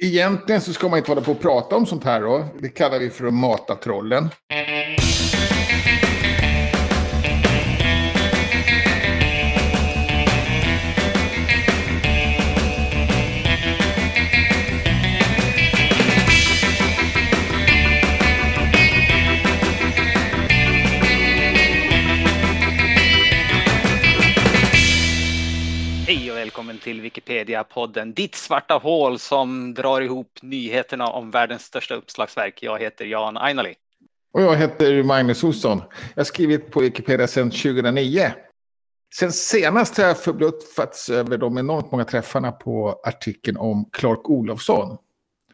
Egentligen så ska man inte hålla på och prata om sånt här då. Det kallar vi för att mata trollen. Välkommen till Wikipedia-podden, ditt svarta hål som drar ihop nyheterna om världens största uppslagsverk. Jag heter Jan Ainali. Och jag heter Magnus Olsson. Jag har skrivit på Wikipedia sedan 2009. Sen senast har jag förbluffats över de enormt många träffarna på artikeln om Clark Olofsson.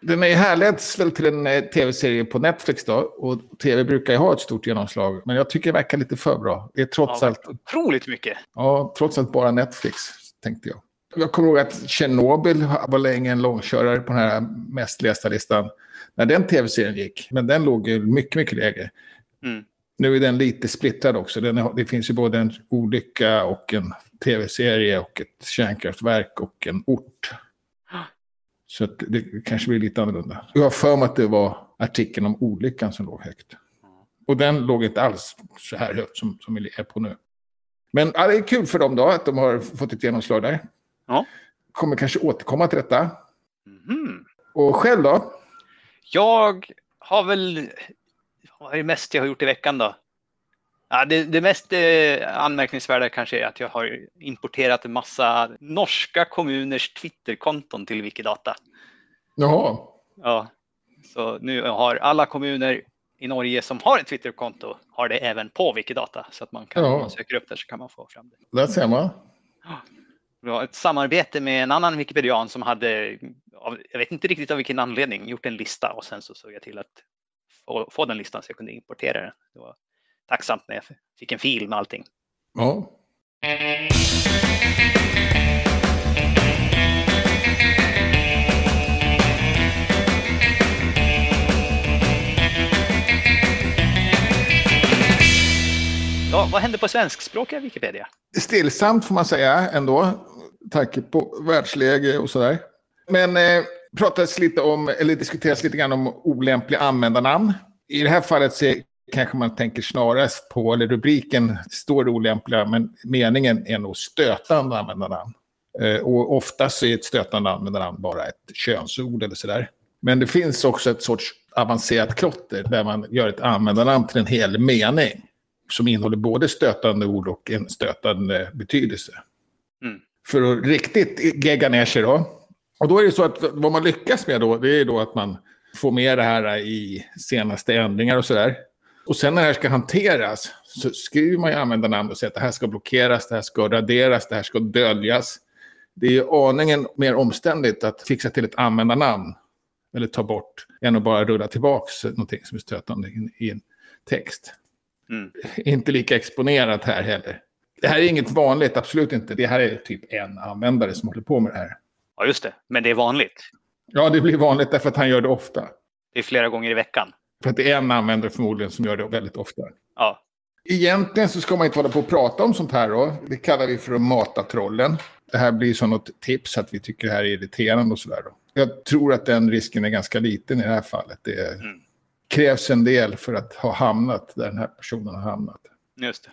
Den är härleds väl till en eh, tv-serie på Netflix då. Och tv brukar ju ha ett stort genomslag. Men jag tycker det verkar lite för bra. Det är trots Ja, allt Otroligt mycket. Ja, trots allt bara Netflix, tänkte jag. Jag kommer ihåg att Tjernobyl var länge en långkörare på den här mest lästa listan. När den tv-serien gick. Men den låg ju mycket, mycket lägre. Mm. Nu är den lite splittrad också. Är, det finns ju både en olycka och en tv-serie och ett kärnkraftverk och en ort. Så det kanske blir lite annorlunda. Jag har för mig att det var artikeln om olyckan som låg högt. Och den låg inte alls så här högt som, som vi är på nu. Men ja, det är kul för dem då att de har fått ett genomslag där. Ja. Kommer kanske återkomma till detta. Mhm. Och själv då? Jag har väl, vad är det mest jag har gjort i veckan då? Ja, det, det mest eh, anmärkningsvärda kanske är att jag har importerat en massa norska kommuners Twitterkonton till Wikidata. Jaha. Ja, så nu har alla kommuner i Norge som har ett Twitterkonto har det även på Wikidata så att man kan, Ja. om man söker upp det så kan man få fram det. Där ser man. Det var ett samarbete med en annan Wikipedian som hade, jag vet inte riktigt av vilken anledning, gjort en lista och sen så såg jag till att få, få den listan så jag kunde importera den. Det var tacksamt när jag fick en fil med allting. Ja. Ja, vad hände på svenskspråkiga Wikipedia? Stillsamt får man säga ändå. Tanke på världsläge och sådär. Men eh, pratades lite om, eller diskuteras lite grann om olämpliga användarnamn. I det här fallet så kanske man tänker snarast på, eller rubriken står det olämpliga, men meningen är nog stötande användarnamn. Eh, och oftast är ett stötande användarnamn bara ett könsord eller sådär. Men det finns också ett sorts avancerat klotter där man gör ett användarnamn till en hel mening. Som innehåller både stötande ord och en stötande betydelse. För att riktigt gegga ner sig då. Och då är det så att vad man lyckas med då, det är då att man får med det här i senaste ändringar och sådär. Och sen när det här ska hanteras så skriver man ju användarnamn och säger att det här ska blockeras, det här ska raderas, det här ska döljas. Det är ju aningen mer omständigt att fixa till ett användarnamn eller ta bort än att bara rulla tillbaka någonting som är stötande i- i en text. Mm. Inte lika exponerat här heller. Det här är inget vanligt, absolut inte. Det här är typ en användare som håller på med det här. Ja, just det. Men det är vanligt. Ja, det blir vanligt därför att han gör det ofta. Det är flera gånger i veckan. För att det är en användare förmodligen som gör det väldigt ofta. Ja, Egentligen så ska man inte hålla på och prata om sånt här då. Det kallar vi för att mata trollen. Det här blir som något tips att vi tycker det här är irriterande och sådär. då. Jag tror att den risken är ganska liten i det här fallet. Det Mm. krävs en del för att ha hamnat där den här personen har hamnat. just det.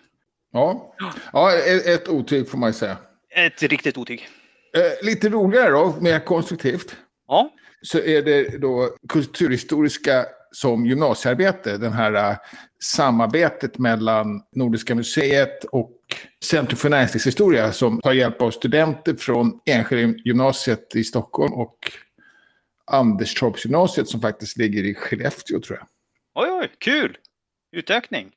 Ja, ja ett otyg får man ju säga. Ett riktigt otyg. Eh, lite roligare då, mer konstruktivt. Ja, så är det då kulturhistoriska som gymnasiearbete. Den här äh, samarbetet mellan Nordiska museet och Centrum för näringslivshistoria som tar hjälp av studenter från Enskede gymnasiet i Stockholm och Anderstorpsgymnasiet som faktiskt ligger i Skellefteå tror jag. oj, oj, kul! Utökning.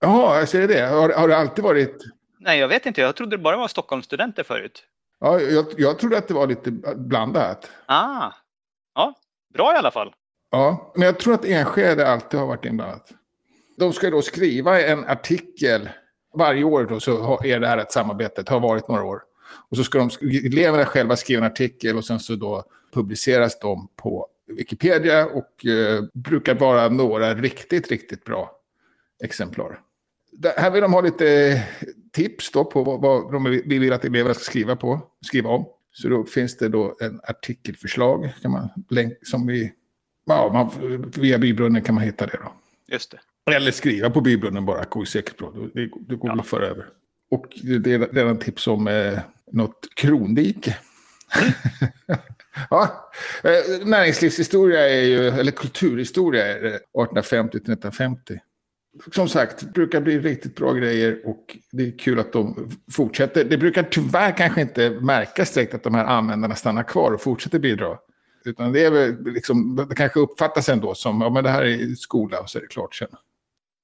Jaha, jag ser det. Har, har det alltid varit... Nej, jag vet inte. Jag trodde det bara var Stockholmsstudenter förut. Ja, jag, jag trodde att det var lite blandat. Ah, ja, bra i alla fall. Ja, men jag tror att Enskede alltid har varit inblandat. De ska då skriva en artikel. Varje år då så är det här ett samarbete, det har varit några år. Och så ska de, eleverna själva skriva en artikel och sen så då publiceras de på Wikipedia och eh, brukar vara några riktigt, riktigt bra exemplar. Det, här vill de ha lite tips då på vad, de vi vill att eleverna ska skriva, på, skriva om. Så då finns det då en artikelförslag kan man, som vi, ja, man, via bybrunnen kan man hitta det då. Just det. Eller skriva på bybrunnen bara, säkert bra. Det, det går ja. att föra över. Och det är redan tips om eh, något krondike. ja, eh, näringslivshistoria är ju, eller kulturhistoria är 1850 till 1950 som sagt, brukar bli riktigt bra grejer och det är kul att de fortsätter. Det brukar tyvärr kanske inte märkas direkt att de här användarna stannar kvar och fortsätter bidra. Utan det är väl liksom, det kanske uppfattas ändå som, ja men det här är skola och så är det klart sen.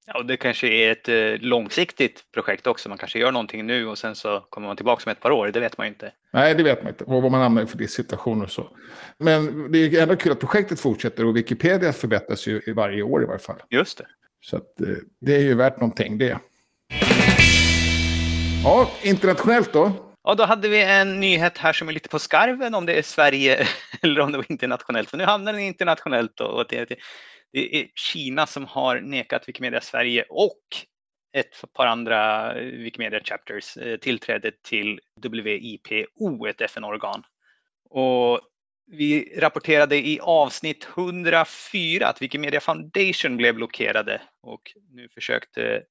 Ja, och det kanske är ett eh, långsiktigt projekt också. Man kanske gör någonting nu och sen så kommer man tillbaka om ett par år. Det vet man ju inte. Nej, det vet man inte. vad man hamnar i för situationer och så. Men det är ändå kul att projektet fortsätter och Wikipedia förbättras ju i varje år i varje fall. Just det. Så att, eh, det är ju värt någonting det. Ja, internationellt då? Ja, då hade vi en nyhet här som är lite på skarven om det är Sverige eller om det var internationellt. För nu hamnar den internationellt då, och det, det är Kina som har nekat Wikimedia Sverige och ett par andra Wikimedia Chapters eh, tillträde till WIPO, ett FN-organ. Och vi rapporterade i avsnitt 104 att Wikimedia Foundation blev blockerade och nu försökte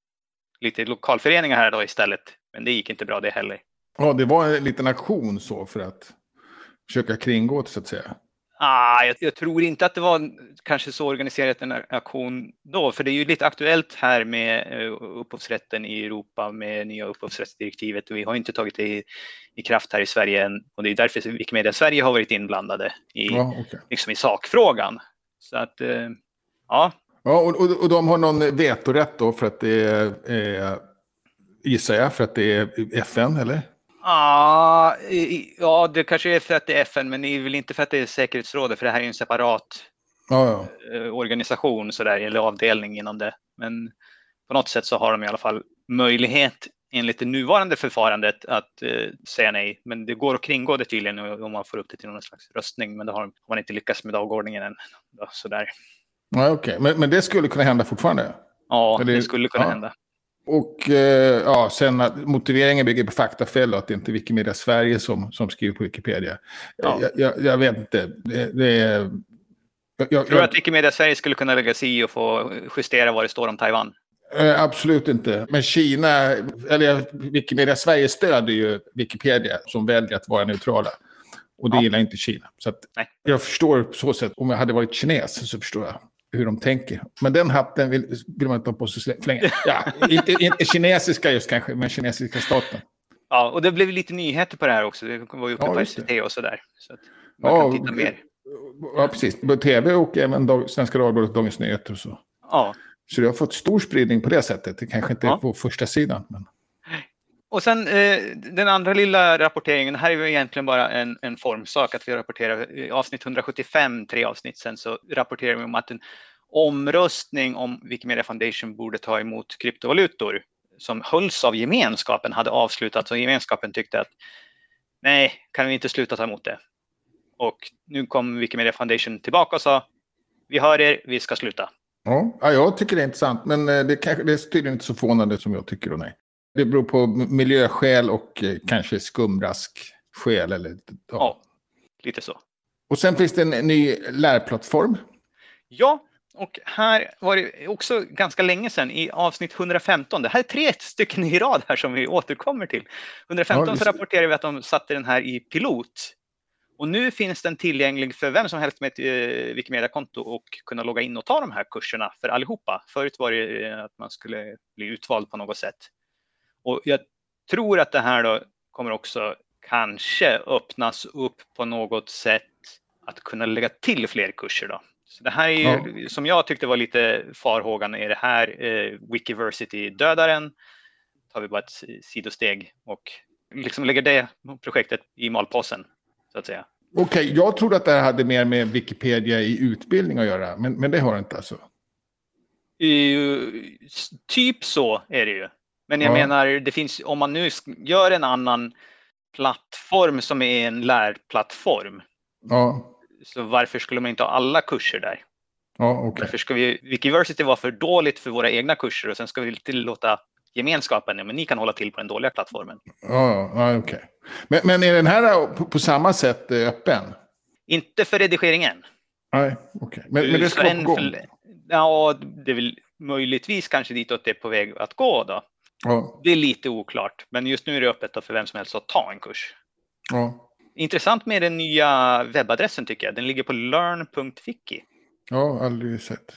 lite lokalföreningar här då istället. Men det gick inte bra det heller. Ja, det var en liten aktion så för att försöka kringgå det så att säga. Ah, jag, jag, tror inte att det var kanske så organiserat en aktion då, för det är ju lite aktuellt här med uh, upphovsrätten i Europa med nya upphovsrättsdirektivet. Vi har inte tagit det i, i, kraft här i Sverige än och det är därför Wikimedia Sverige har varit inblandade i, ja, okay. liksom i sakfrågan. Så att, uh, ja. Ja, och, och, och de har någon vetorätt då för att det är, är gissar jag, för att det är FN, eller? Ah, ja, det kanske är för att det är FN, men det är väl inte för att det är säkerhetsrådet, för det här är ju en separat ah, ja. Eh, organisation sådär, eller avdelning inom det. Men på något sätt så har de i alla fall möjlighet enligt det nuvarande förfarandet att eh, säga nej. Men det går att kringgå det tydligen om man får upp det till någon slags röstning. Men det har man inte lyckats med dagordningen än. Sådär. Ja, okay. men, men det skulle kunna hända fortfarande? Ja, Eller, det skulle kunna ja. hända. Och eh, ja, sen att motiveringen bygger på faktafel och att det inte är Wikimedia Sverige som, som skriver på Wikipedia. Ja. Jag, jag, jag, vet inte. Det, det jag, jag, Tror du att Wikimedia Sverige skulle kunna lägga sig i och få justera vad det står om Taiwan? Eh, absolut inte. Men Kina, eller Wikimedia Sverige stöder ju Wikipedia som väljer att vara neutrala. Och det ja. gillar inte Kina. Så jag förstår på så sätt, om jag hade varit kines så förstår jag hur de tänker. Men den hatten vill, vill man inte ha på sig länge. Ja, inte, inte kinesiska just kanske, men kinesiska staten. Ja, och det blev lite nyheter på det här också. Det var ju uppe ja, på SVT och sådär. Så att man ja, kan titta mer. Ja, precis. På tv och även dag, Svenska Dagbladet och Dagens Nyheter och så. Ja. Så det har fått stor spridning på det sättet. Det kanske inte ja. är på första sidan. Men... Och sen eh, den andra lilla rapporteringen, här är ju egentligen bara en, en formsak att vi rapporterar i avsnitt 175, tre avsnitt sen, så rapporterar vi om att en omröstning om Wikimedia Foundation borde ta emot kryptovalutor som hölls av gemenskapen hade avslutats och gemenskapen tyckte att nej, kan vi inte sluta ta emot det? Och nu kom Wikimedia Foundation tillbaka och sa vi hör er, vi ska sluta. Ja, jag tycker det är intressant, men eh, det, kanske, det är tydligen inte så förvånande som jag tycker. Och nej. Det beror på miljöskäl och eh, kanske skumraskskäl. Eller, ja. ja, lite så. Och sen finns det en ny lärplattform. Ja, och här var det också ganska länge sedan i avsnitt 115. Det här är tre stycken i rad här som vi återkommer till. 115 ja, så rapporterar vi att de satte den här i pilot. Och nu finns den tillgänglig för vem som helst med ett eh, Wikimedia-konto och kunna logga in och ta de här kurserna för allihopa. Förut var det eh, att man skulle bli utvald på något sätt. Och jag tror att det här då kommer också kanske öppnas upp på något sätt att kunna lägga till fler kurser då. Så det här är ju, ja. som jag tyckte var lite farhågan, är det här eh, Wikiversity-dödaren? Tar vi bara ett sidosteg och liksom lägger det projektet i malpåsen, så att säga. Okej, okay, jag trodde att det här hade mer med Wikipedia i utbildning att göra, men, men det har det inte alltså? I, typ så är det ju. Men jag ja. menar, det finns, om man nu gör en annan plattform som är en lärplattform. Ja. Så varför skulle man inte ha alla kurser där? Ja, okay. Varför ska vi, Wikiversity vara för dåligt för våra egna kurser och sen ska vi tillåta gemenskapen, men ni kan hålla till på den dåliga plattformen. Ja, ja okej. Okay. Men, men är den här på, på samma sätt eh, öppen? Inte för redigeringen. Nej, okej. Okay. Men, men det ska? För, ja, det är väl möjligtvis kanske ditåt det är på väg att gå då. Ja. Det är lite oklart, men just nu är det öppet för vem som helst att ta en kurs. Ja. Intressant med den nya webbadressen tycker jag. Den ligger på learn.wiki. Ja, aldrig sett.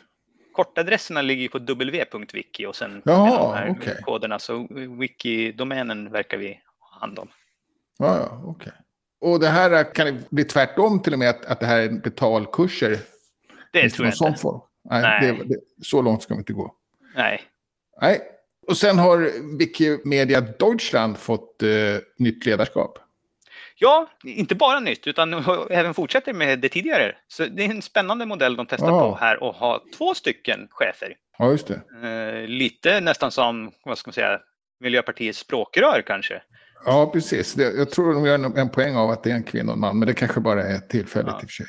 Kortadresserna ligger på w.wiki och sen Jaha, de här okay. koderna. Så wiki-domänen verkar vi ha hand om. Ja, ja okej. Okay. Och det här kan det bli tvärtom till och med att, att det här är betalkurser? Det tror jag inte. Form? Nej, Nej. Det, det, så långt ska vi inte gå. Nej. Nej. Och sen har Wikimedia Deutschland fått eh, nytt ledarskap. Ja, inte bara nytt utan även fortsätter med det tidigare. Så det är en spännande modell de testar ja. på här och ha två stycken chefer. Ja, just det. Eh, lite nästan som, vad ska man säga, Miljöpartiets språkrör kanske. Ja, precis. Jag tror de gör en poäng av att det är en kvinna och en man, men det kanske bara är tillfälligt ja. i och för sig.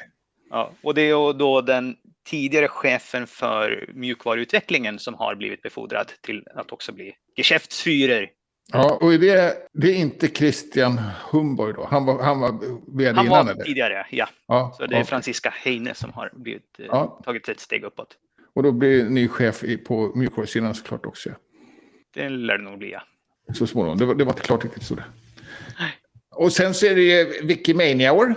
Ja, och det är då den tidigare chefen för mjukvaruutvecklingen som har blivit befordrad till att också bli Geschäftsführer Ja, och det, det är inte Christian Humborg då? Han var, han var vd Han var innan, tidigare, ja. ja. Så det är okay. Franziska Heine som har blivit, eh, ja. tagit ett steg uppåt. Och då blir ny chef på mjukvarusidan såklart också. Det lär det nog bli, ja. Så småningom. Det var, det var inte klart riktigt så det. Och sen så är det Wikimania-år.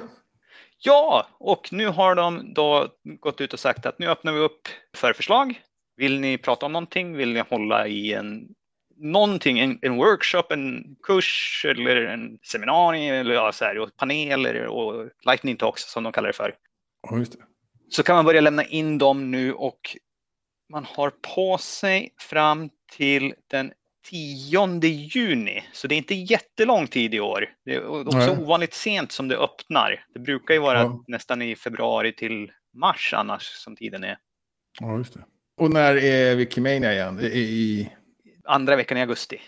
Ja, och nu har de då gått ut och sagt att nu öppnar vi upp för förslag. Vill ni prata om någonting? Vill ni hålla i en någonting, en, en, workshop, en kurs eller en seminarium eller ja, så här, och paneler och lightning talks som de kallar det för. Ja, just det. Så kan man börja lämna in dem nu och man har på sig fram till den 10 juni. Så det är inte jättelång tid i år. Det är också Nej. ovanligt sent som det öppnar. Det brukar ju vara ja. nästan i februari till mars annars som tiden är. Ja, just det. Och när är Wikimania igen? I andra veckan i augusti.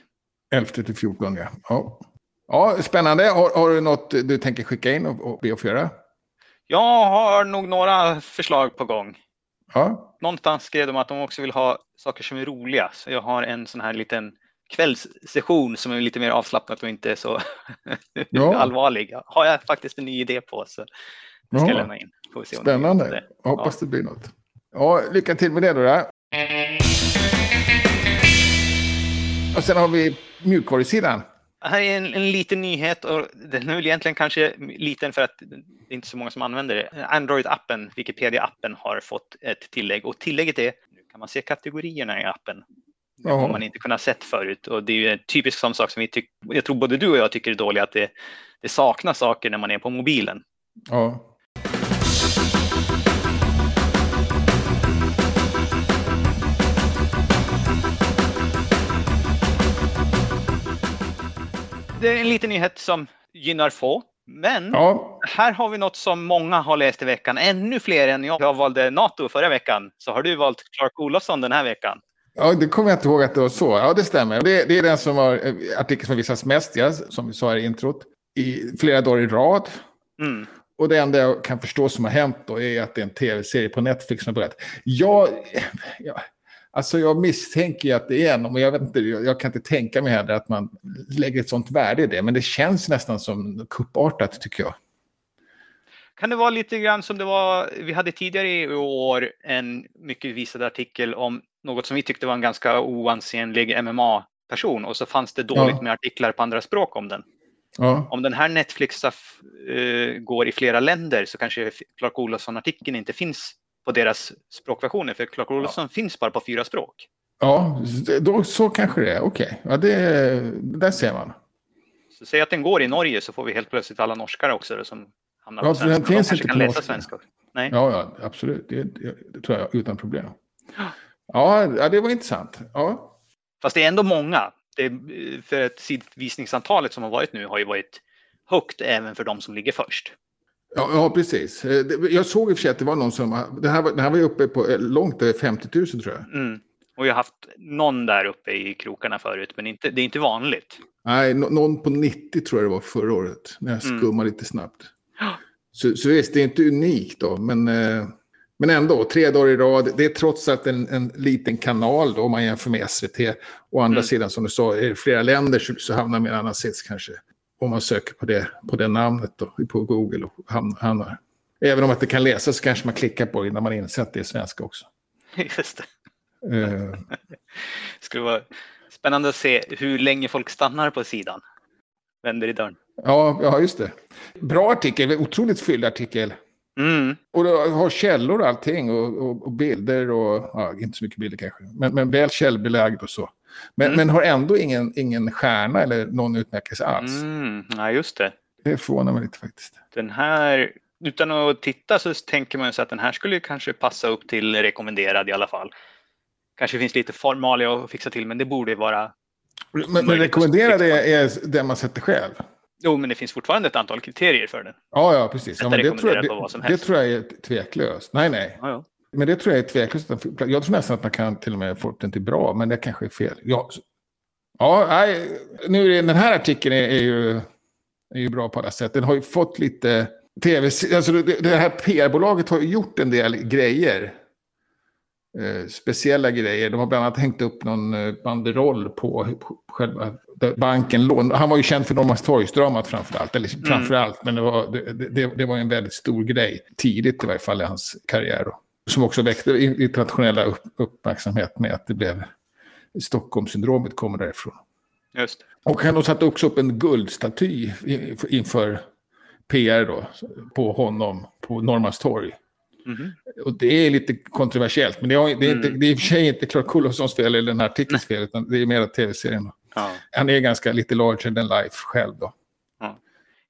11 till 14, ja. ja. Ja, spännande. Har, har, du något du tänker skicka in och, och be att få göra? Jag har nog några förslag på gång. Ja. Någonstans skrev de att de också vill ha saker som är roliga. Så jag har en sån här liten kvällssession som är lite mer avslappnad och inte så ja. allvarlig. Har jag faktiskt en ny idé på så det ska ja. jag lämna in. Spännande. Jag hoppas ja. det blir något. Ja, lycka till med det då. Där. Och sen har vi mjukvarusidan. Här är en, en liten nyhet och den är väl egentligen kanske liten för att det är inte så många som använder det. Android-appen, Wikipedia-appen, har fått ett tillägg och tillägget är nu kan man se kategorierna i appen. Det har man inte kunnat sett förut och det är ju en typisk sån sak som vi tycker, jag tror både du och jag tycker är dålig, att det, det saknas saker när man är på mobilen. Ja. det är en liten nyhet som gynnar få. Men ja. här har vi något som många har läst i veckan. Ännu fler än jag. Jag valde NATO förra veckan. Så har du valt Clark Olofsson den här veckan. Ja, det kommer jag inte ihåg att det var så. Ja, det stämmer. Det, det är den som var eh, artikeln som visas mest, ja, som vi sa i introt, i flera dagar i rad. Mm. Och det enda jag kan förstå som har hänt då är att det är en tv-serie på Netflix som har börjat. Jag, jag, Alltså jag misstänker att det är en, men jag, vet inte, jag kan inte tänka mig heller att man lägger ett sånt värde i det. Men det känns nästan som kuppartat tycker jag. Kan det vara lite grann som det var, vi hade tidigare i år en mycket visad artikel om något som vi tyckte var en ganska oansenlig MMA-person och så fanns det dåligt ja. med artiklar på andra språk om den. Ja. Om den här Netflix uh, går i flera länder så kanske Clark Olofsson-artikeln inte finns på deras språkversioner. För Clark Olofsson ja. finns bara på fyra språk. Ja, då, så kanske det är. Okej, okay. ja, det, där ser man. Så säg att den går i Norge så får vi helt plötsligt alla norskare också som hamnar på ja, svenska. Den finns inte kan läsa svenska. Nej. Ja, ja, absolut. Det, det, det, tror jag utan problem. Ja, det var intressant. Ja. Fast det är ändå många. Det, för att sidvisningsantalet som har varit nu har ju varit högt även för de som ligger först. Ja, ja, precis. Eh, jag såg i och för sig att det var någon som... Det här, var, det här var ju uppe på eh, långt över 50 000 tror jag. Mm. Och jag har haft någon där uppe i krokarna förut, men inte, det är inte vanligt. Nej, någon på 90 tror jag det var förra året, när jag mm. skummade mm. lite snabbt. Så, så visst, det är inte unikt då, men, eh, men ändå, tre dagar i rad. Det är trots allt en, en liten kanal då, om man jämför med SVT. Å andra mm. sidan, som du sa, i flera länder så, så hamnar man i en annan sits kanske. Om man söker på det, på det namnet då, på Google och hamnar. Även om att det kan läsas kanske man klickar på innan man inser att det är svenska också. Just det. Uh. det skulle vara spännande att se hur länge folk stannar på sidan. Vänder i dörren. Ja, ja just det. Bra artikel, otroligt fylld artikel. Mm. Och har källor och allting och, och, och, bilder och, ja, inte så mycket bilder kanske, men, men väl källbelagd och så. Men, mm. men har ändå ingen, ingen stjärna eller någon utmärkelse alls. Mm. Ja, just det. Det förvånar mig lite faktiskt. Den här, utan att titta så tänker man sig att den här skulle kanske passa upp till rekommenderad i alla fall. Kanske finns lite formalia att fixa till, men det borde vara... Men, men rekommenderad är, är det man sätter själv? Jo, men det finns fortfarande ett antal kriterier för den. Ja, ja, precis. Ja, det, tror jag, det, det, tror jag är tveklöst. Nej, nej. Ja, ja. Men det tror jag är tveklöst. Jag tror nästan att man kan till och med få den till bra, men det kanske är fel. Ja, ja nej, nu är den här artikeln är, är, ju, är ju bra på alla sätt. Den har ju fått lite tv... Alltså det, det här PR-bolaget har ju gjort en del grejer eh, speciella grejer. De har bland annat hängt upp någon eh, banderoll på, på själva banken. Lån. Han var ju känd för Norrmalmstorgsdramat framför allt. Eller mm. framför allt, men det var, det, det, det, var en väldigt stor grej. Tidigt i varje fall i hans karriär. Då. Som också väckte internationella upp, uppmärksamhet med att det blev Stockholmssyndromet kommer därifrån. Just. Och han har satt också upp en guldstaty inför PR då, på honom på Norrmalmstorg. Mm. Och det är lite kontroversiellt, men det är, det är, inte, mm. det är i och för sig inte Clark Olofssons fel eller den här artikelns fel, utan det är mer tv-serien. Ja. Han är ganska lite larger than life själv då. Ja.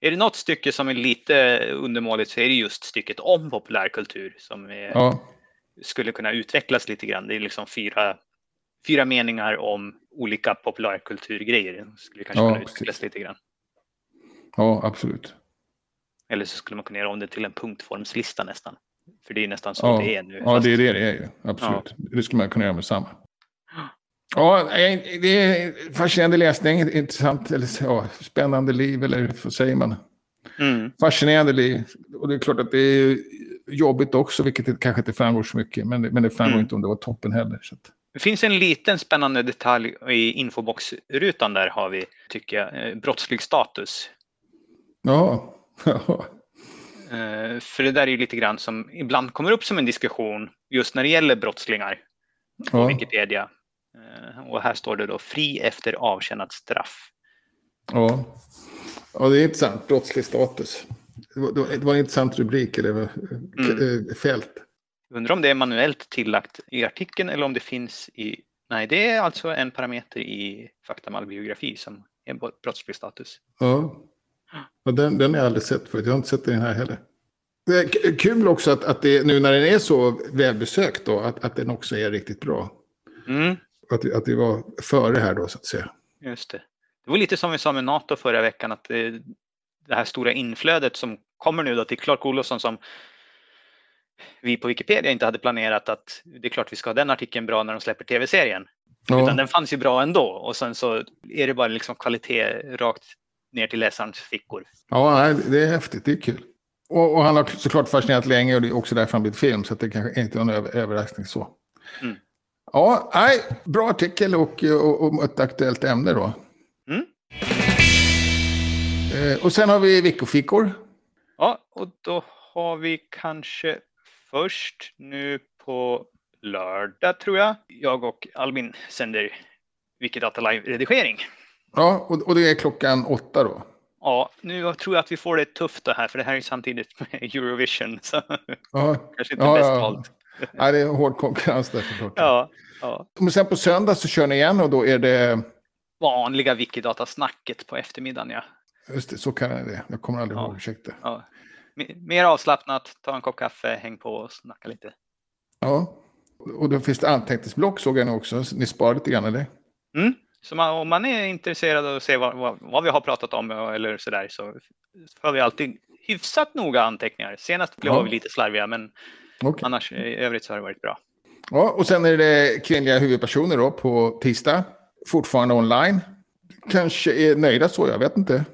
Är det något stycke som är lite undermåligt så är det just stycket om populärkultur som är, ja. skulle kunna utvecklas lite grann. Det är liksom fyra, fyra meningar om olika populärkulturgrejer. Skulle kanske kunna utvecklas lite grann. Ja, absolut. Eller så skulle man kunna göra om det till en punktformslista nästan. För det är nästan så ja. det är nu. Ja, det är det det är ju. Absolut. Ja. Det skulle man kunna göra med samma. Ja, det är fascinerande läsning, intressant, eller ja, spännande liv, eller vad säger man? Mm. Fascinerande liv. Och det är klart att det är jobbigt också, vilket det kanske inte framgår så mycket. Men, men det framgår mm. inte om det var toppen heller. Så att. Det finns en liten spännande detalj i infoboxrutan där har vi, tycker jag, eh, brottslig status. Ja. Eh, för det där är ju lite grann som ibland kommer upp som en diskussion just när det gäller brottslingar på ja. Wikipedia. Eh, och här står det då fri efter avtjänat straff. Ja, ja det är intressant. Brottslig status. Det var, det var en intressant rubrik eller mm. Eh, fält. Undrar om det är manuellt tillagt i artikeln eller om det finns i... Nej, det är alltså en parameter i Faktamal biografi som är brottslig status. Ja, ja den, den har jag aldrig sett förut. Jag har inte sett den här heller. Det är kul också att, att det, nu när den är så välbesökt då, att, att den också är riktigt bra. Mm. Att, att det var före här då så att säga. Just det. Det var lite som vi sa med NATO förra veckan att det, det här stora inflödet som kommer nu då till Clark Olofsson som vi på Wikipedia inte hade planerat att det är klart vi ska ha den artikeln bra när de släpper tv-serien. Ja. Utan den fanns ju bra ändå och sen så är det bara liksom kvalitet rakt ner till läsarens fickor. Ja, det är häftigt. Det är kul. Och, och han har såklart fascinerat länge och det är också därför han blivit film. Så det kanske inte är någon överraskning så. Mm. Ja, nej, bra artikel och, och, och ett aktuellt ämne då. Mm. Eh, och sen har vi veckofikor. Ja, och då har vi kanske först nu på lördag tror jag. Jag och Albin sänder Wikidata Live-redigering. Ja, och, och det är klockan åtta då? Ja, nu tror jag att vi får det tufft det här, för det här är samtidigt med Eurovision. Så ja. kanske inte ja, bäst ja. valt. Ja, det är hård konkurrens där förstås. Ja, ja. Men sen på söndag så kör ni igen och då är det? Vanliga Wikidata-snacket på eftermiddagen, ja. Just det, så kan jag det. Jag kommer aldrig ja. ihåg, ursäkta. Ja. Mer avslappnat, ta en kopp kaffe, häng på och snacka lite. Ja, och då finns det anteckningsblock såg jag nu också. Ni sparar lite grann, eller? Mm. Så man, om man är intresserad av att se vad, vad, vad vi har pratat om eller sådär så får vi alltid hyfsat noga anteckningar. Senast blev ja. vi lite slarviga men okay. annars i övrigt så har det varit bra. Ja, och sen är det kvinnliga huvudpersoner då på tisdag. Fortfarande online. Kanske är nöjda så, jag vet inte.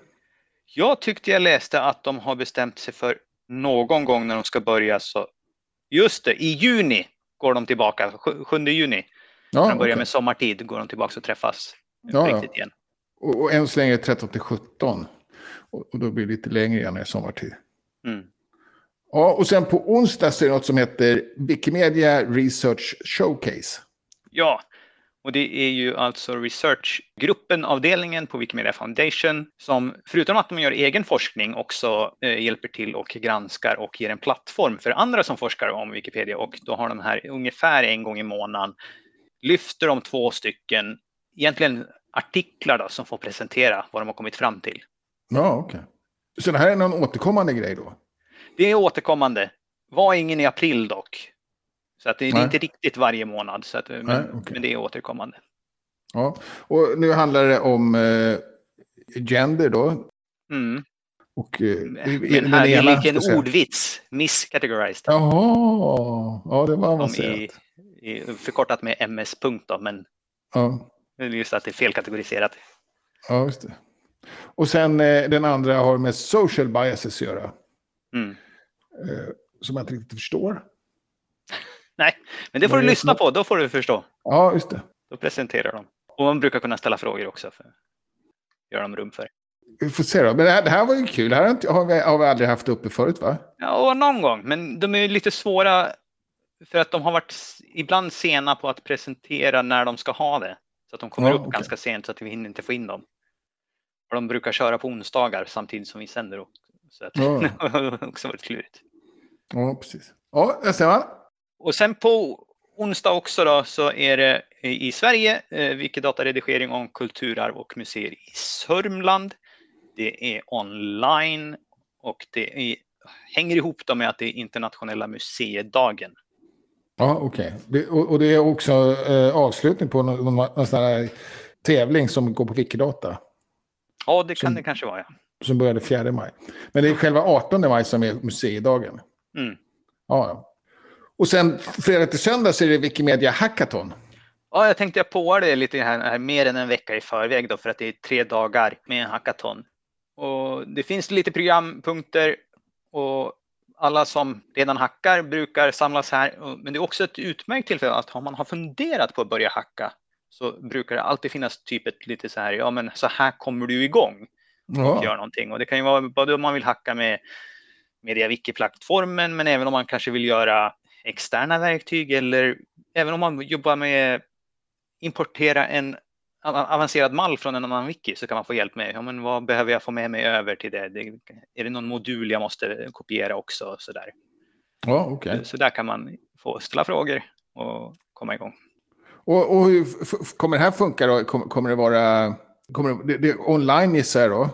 Jag tyckte jag läste att de har bestämt sig för någon gång när de ska börja så Just det, i juni går de tillbaka, 7 juni. Ja, när de börjar okej. med sommartid går de tillbaka och träffas Ja, riktigt igen. och, och än så länge är det 13 till 17. Och, och då blir det lite längre igen är sommartid. Mm. Ja, och sen på onsdag så är det något som heter Wikimedia Research Showcase. Ja, och det är ju alltså researchgruppen, avdelningen på Wikimedia Foundation som förutom att de gör egen forskning också eh, hjälper till och granskar och ger en plattform för andra som forskar om Wikipedia och då har de här ungefär en gång i månaden lyfter de två stycken, egentligen artiklar då, som får presentera vad de har kommit fram till. Ja, okej. Så det här är någon återkommande grej då? Det är återkommande. Var ingen i april dock. Så att det, är Nej. inte riktigt varje månad, så att, men, Nej, okej. men det är återkommande. Ja, och nu handlar det om eh, gender då. Mm. Och, eh, Men här är ska en jag säga. ordvits, miscategorized. Jaha, ja det var avancerat. i, i, förkortat med MS. punkt Då, men Ja, just att det är felkategoriserat. ja, just det. Och sen eh, den andra har med social biases att göra. Mm. Eh, som jag inte riktigt förstår. Nej, men det får Men du lyssna på, då får du förstå. Ja, just det. Då presenterar de. Och man brukar kunna ställa frågor också. För gör de rum för. Vi får se då. Men det här, det här var ju kul. Det här har, inte, har, vi, har vi aldrig haft uppe förut va? Ja, någon gång, men de är lite svåra för att de har varit ibland sena på att presentera när de ska ha det. Så att de kommer Ja, upp okej. ganska sent så att vi hinner inte få in dem. Och de brukar köra på onsdagar samtidigt som vi sänder. Så att Ja. det har också varit klurigt. Ja, precis. Ja, där ser man. Och sen på onsdag också då så är det i Sverige eh, Wikidata-redigering om kulturarv och museer i Sörmland. Det är online och det är, hänger ihop då med att det är internationella museidagen. Ja, okej. Det, och, och det är också eh, avslutning på någon, någon, sån här tävling som går på Wikidata. Ja, det kan Som- det kanske vara. Ja. Som började 4 maj. Men det är själva 18 maj som är museidagen. Mm. Ja, ja. Och sen fredag till söndag så är det Wikimedia Hackathon. Ja, jag tänkte jag på det lite här, här mer än en vecka i förväg då för att det är tre dagar med en hackathon. Och det finns lite programpunkter och alla som redan hackar brukar samlas här. Men det är också ett utmärkt tillfälle att om man har funderat på att börja hacka så brukar det alltid finnas typ ett lite så här, ja men så här kommer du igång och Ja, gör någonting. Och det kan ju vara både om man vill hacka med MediaWiki-plattformen men även om man kanske vill göra externa verktyg eller även om man jobbar med importera en avancerad mall från en annan wiki så kan man få hjälp med ja, men vad behöver jag få med mig över till det. det är det någon modul jag måste kopiera också? Så där, ja okej. så där kan man få ställa frågor och komma igång. Och, och hur kommer det här funka då? Kommer, kommer det vara... Kommer det, det är online gissar jag då?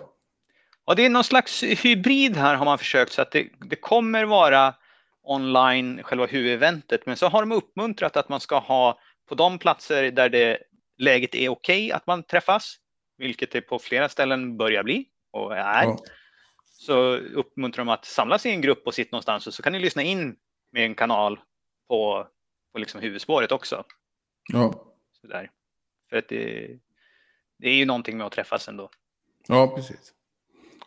Ja, det är någon slags hybrid här har man försökt så att det, det kommer vara online själva huvudeventet. Men så har de uppmuntrat att man ska ha på de platser där det läget är okej att man träffas, vilket det på flera ställen börjar bli och är. Ja. Så uppmuntrar de att samlas i en grupp och sitta någonstans och så kan ni lyssna in med en kanal på, på liksom huvudspåret också. Ja. Så där. För att det, det är ju någonting med att träffas ändå. ja, precis.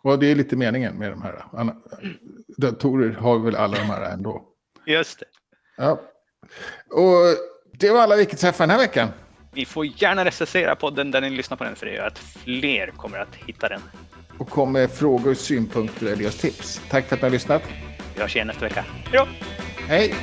Och det är lite meningen med de här. Datorer har väl alla de här ändå. Just det. Ja. Och det var alla Wikiträffar den här veckan. Ni får gärna recensera podden där ni lyssnar på den för det gör att fler kommer att hitta den. Och kom med frågor, synpunkter eller just tips. Tack för att ni har lyssnat. Vi hörs igen nästa vecka. Hej då! Hej!